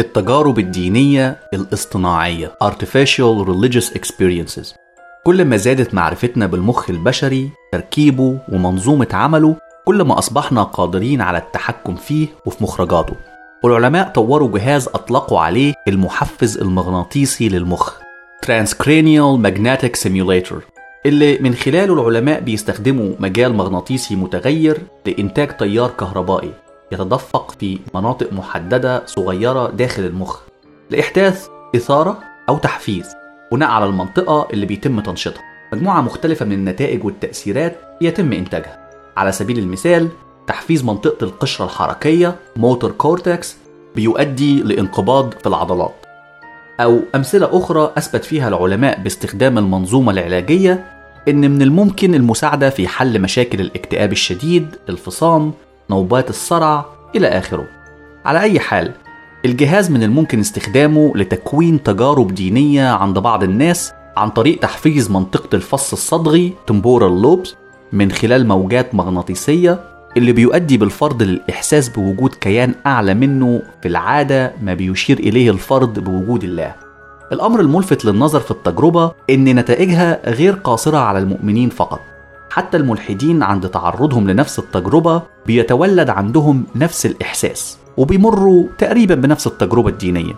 التجارب الدينية الاصطناعية Artificial Religious Experiences. كل ما زادت معرفتنا بالمخ البشري تركيبه ومنظومة عمله كل ما أصبحنا قادرين على التحكم فيه وفي مخرجاته. والعلماء طوروا جهاز أطلقوا عليه المحفز المغناطيسي للمخ Transcranial Magnetic Simulator اللي من خلاله العلماء بيستخدموا مجال مغناطيسي متغير لإنتاج تيار كهربائي. يتدفق في مناطق محددة صغيرة داخل المخ لإحداث إثارة أو تحفيز بناء على المنطقة اللي بيتم تنشيطها. مجموعة مختلفة من النتائج والتأثيرات يتم إنتاجها. على سبيل المثال تحفيز منطقة القشرة الحركية موتور كورتكس بيؤدي لانقباض في العضلات. أو أمثلة أخرى أثبت فيها العلماء باستخدام المنظومة العلاجية إن من الممكن المساعدة في حل مشاكل الاكتئاب الشديد، الفصام، نوبات الصرع إلى آخره. على أي حال، الجهاز من الممكن استخدامه لتكوين تجارب دينية عند بعض الناس عن طريق تحفيز منطقة الفص الصدغي temporal lobes من خلال موجات مغناطيسية اللي بيؤدي بالفرد للإحساس بوجود كيان أعلى منه في العادة ما بيشير إليه الفرد بوجود الله الأمر الملفت للنظر في التجربة إن نتائجها غير قاصرة على المؤمنين فقط حتى الملحدين عند تعرضهم لنفس التجربة بيتولد عندهم نفس الإحساس وبيمروا تقريبا بنفس التجربة الدينية.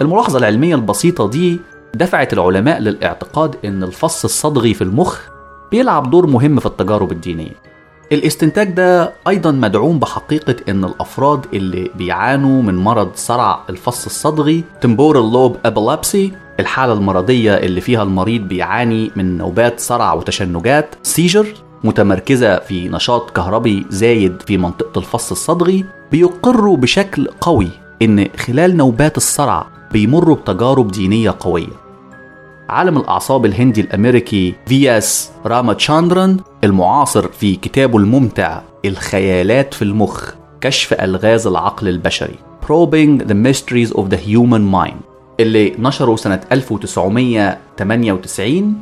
الملاحظة العلمية البسيطة دي دفعت العلماء للاعتقاد إن الفص الصدغي في المخ بيلعب دور مهم في التجارب الدينية. الاستنتاج ده أيضا مدعوم بحقيقة إن الأفراد اللي بيعانوا من مرض صرع الفص الصدغي temporal lobe epilepsy الحالة المرضية اللي فيها المريض بيعاني من نوبات صرع وتشنجات سيجر متمركزة في نشاط كهربي زايد في منطقة الفص الصدغي بيقروا بشكل قوي إن خلال نوبات الصرع بيمروا بتجارب دينية قوية. عالم الأعصاب الهندي الأمريكي فياس راماتشاندران المعاصر في كتابه الممتع الخيالات في المخ كشف ألغاز العقل البشري Probing the Mysteries of the Human Mind اللي نشره سنة 1998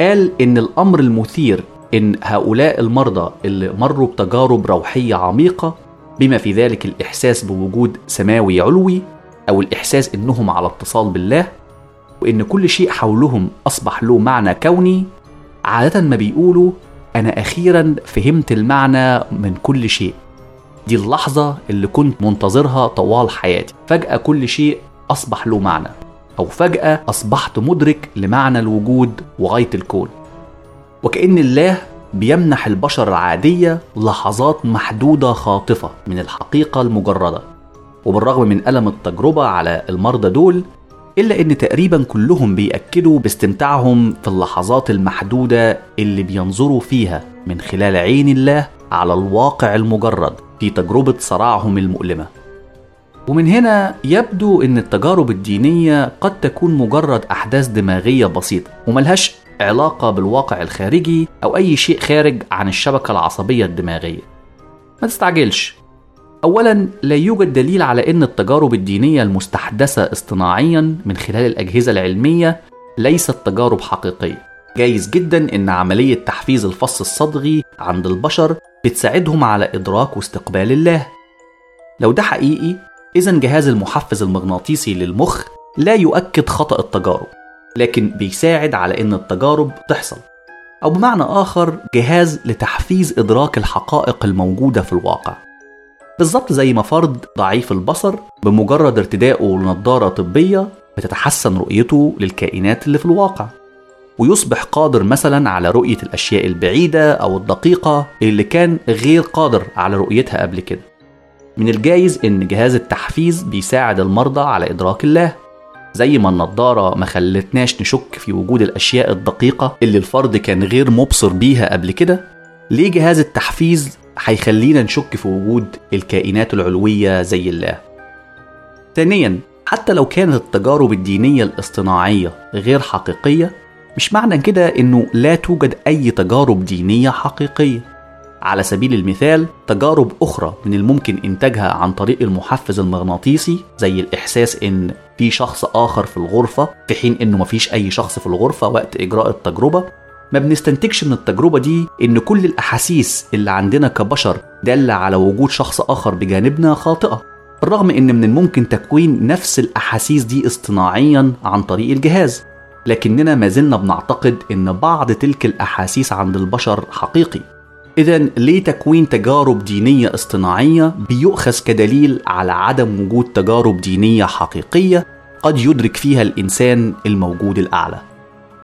قال إن الأمر المثير إن هؤلاء المرضى اللي مروا بتجارب روحية عميقة بما في ذلك الإحساس بوجود سماوي علوي أو الإحساس إنهم على اتصال بالله وإن كل شيء حولهم أصبح له معنى كوني عادة ما بيقولوا أنا أخيرا فهمت المعنى من كل شيء. دي اللحظة اللي كنت منتظرها طوال حياتي. فجأة كل شيء أصبح له معنى. أو فجأة أصبحت مدرك لمعنى الوجود وغاية الكون. وكأن الله بيمنح البشر العادية لحظات محدودة خاطفة من الحقيقة المجردة. وبالرغم من ألم التجربة على المرضى دول إلا إن تقريبا كلهم بيأكدوا باستمتاعهم في اللحظات المحدودة اللي بينظروا فيها من خلال عين الله على الواقع المجرد في تجربة صراعهم المؤلمة. ومن هنا يبدو إن التجارب الدينية قد تكون مجرد أحداث دماغية بسيطة وملهاش علاقة بالواقع الخارجي أو أي شيء خارج عن الشبكة العصبية الدماغية. ما تستعجلش أولا لا يوجد دليل على أن التجارب الدينية المستحدثة اصطناعيا من خلال الأجهزة العلمية ليست تجارب حقيقية. جايز جدا أن عملية تحفيز الفص الصدغي عند البشر بتساعدهم على إدراك واستقبال الله. لو ده حقيقي إذا جهاز المحفز المغناطيسي للمخ لا يؤكد خطأ التجارب لكن بيساعد على أن التجارب تحصل. أو بمعنى آخر جهاز لتحفيز إدراك الحقائق الموجودة في الواقع. بالظبط زي ما فرد ضعيف البصر بمجرد ارتدائه لنظارة طبية بتتحسن رؤيته للكائنات اللي في الواقع. ويصبح قادر مثلا على رؤية الأشياء البعيدة أو الدقيقة اللي كان غير قادر على رؤيتها قبل كده. من الجايز إن جهاز التحفيز بيساعد المرضى على إدراك الله. زي ما النضارة ما خلتناش نشك في وجود الأشياء الدقيقة اللي الفرد كان غير مبصر بيها قبل كده ليه جهاز التحفيز هيخلينا نشك في وجود الكائنات العلوية زي الله. ثانيا حتى لو كانت التجارب الدينية الاصطناعية غير حقيقية مش معنى كده إنه لا توجد أي تجارب دينية حقيقية. على سبيل المثال تجارب أخرى من الممكن إنتاجها عن طريق المحفز المغناطيسي زي الإحساس إن في شخص آخر في الغرفة في حين إنه مفيش أي شخص في الغرفة وقت إجراء التجربة ما بنستنتجش من التجربة دي إن كل الأحاسيس اللي عندنا كبشر دالة على وجود شخص آخر بجانبنا خاطئة بالرغم إن من الممكن تكوين نفس الأحاسيس دي اصطناعيا عن طريق الجهاز. لكننا ما زلنا بنعتقد إن بعض تلك الأحاسيس عند البشر حقيقي. اذا ليه تكوين تجارب دينية اصطناعية بيؤخذ كدليل على عدم وجود تجارب دينية حقيقية قد يدرك فيها الإنسان الموجود الأعلى؟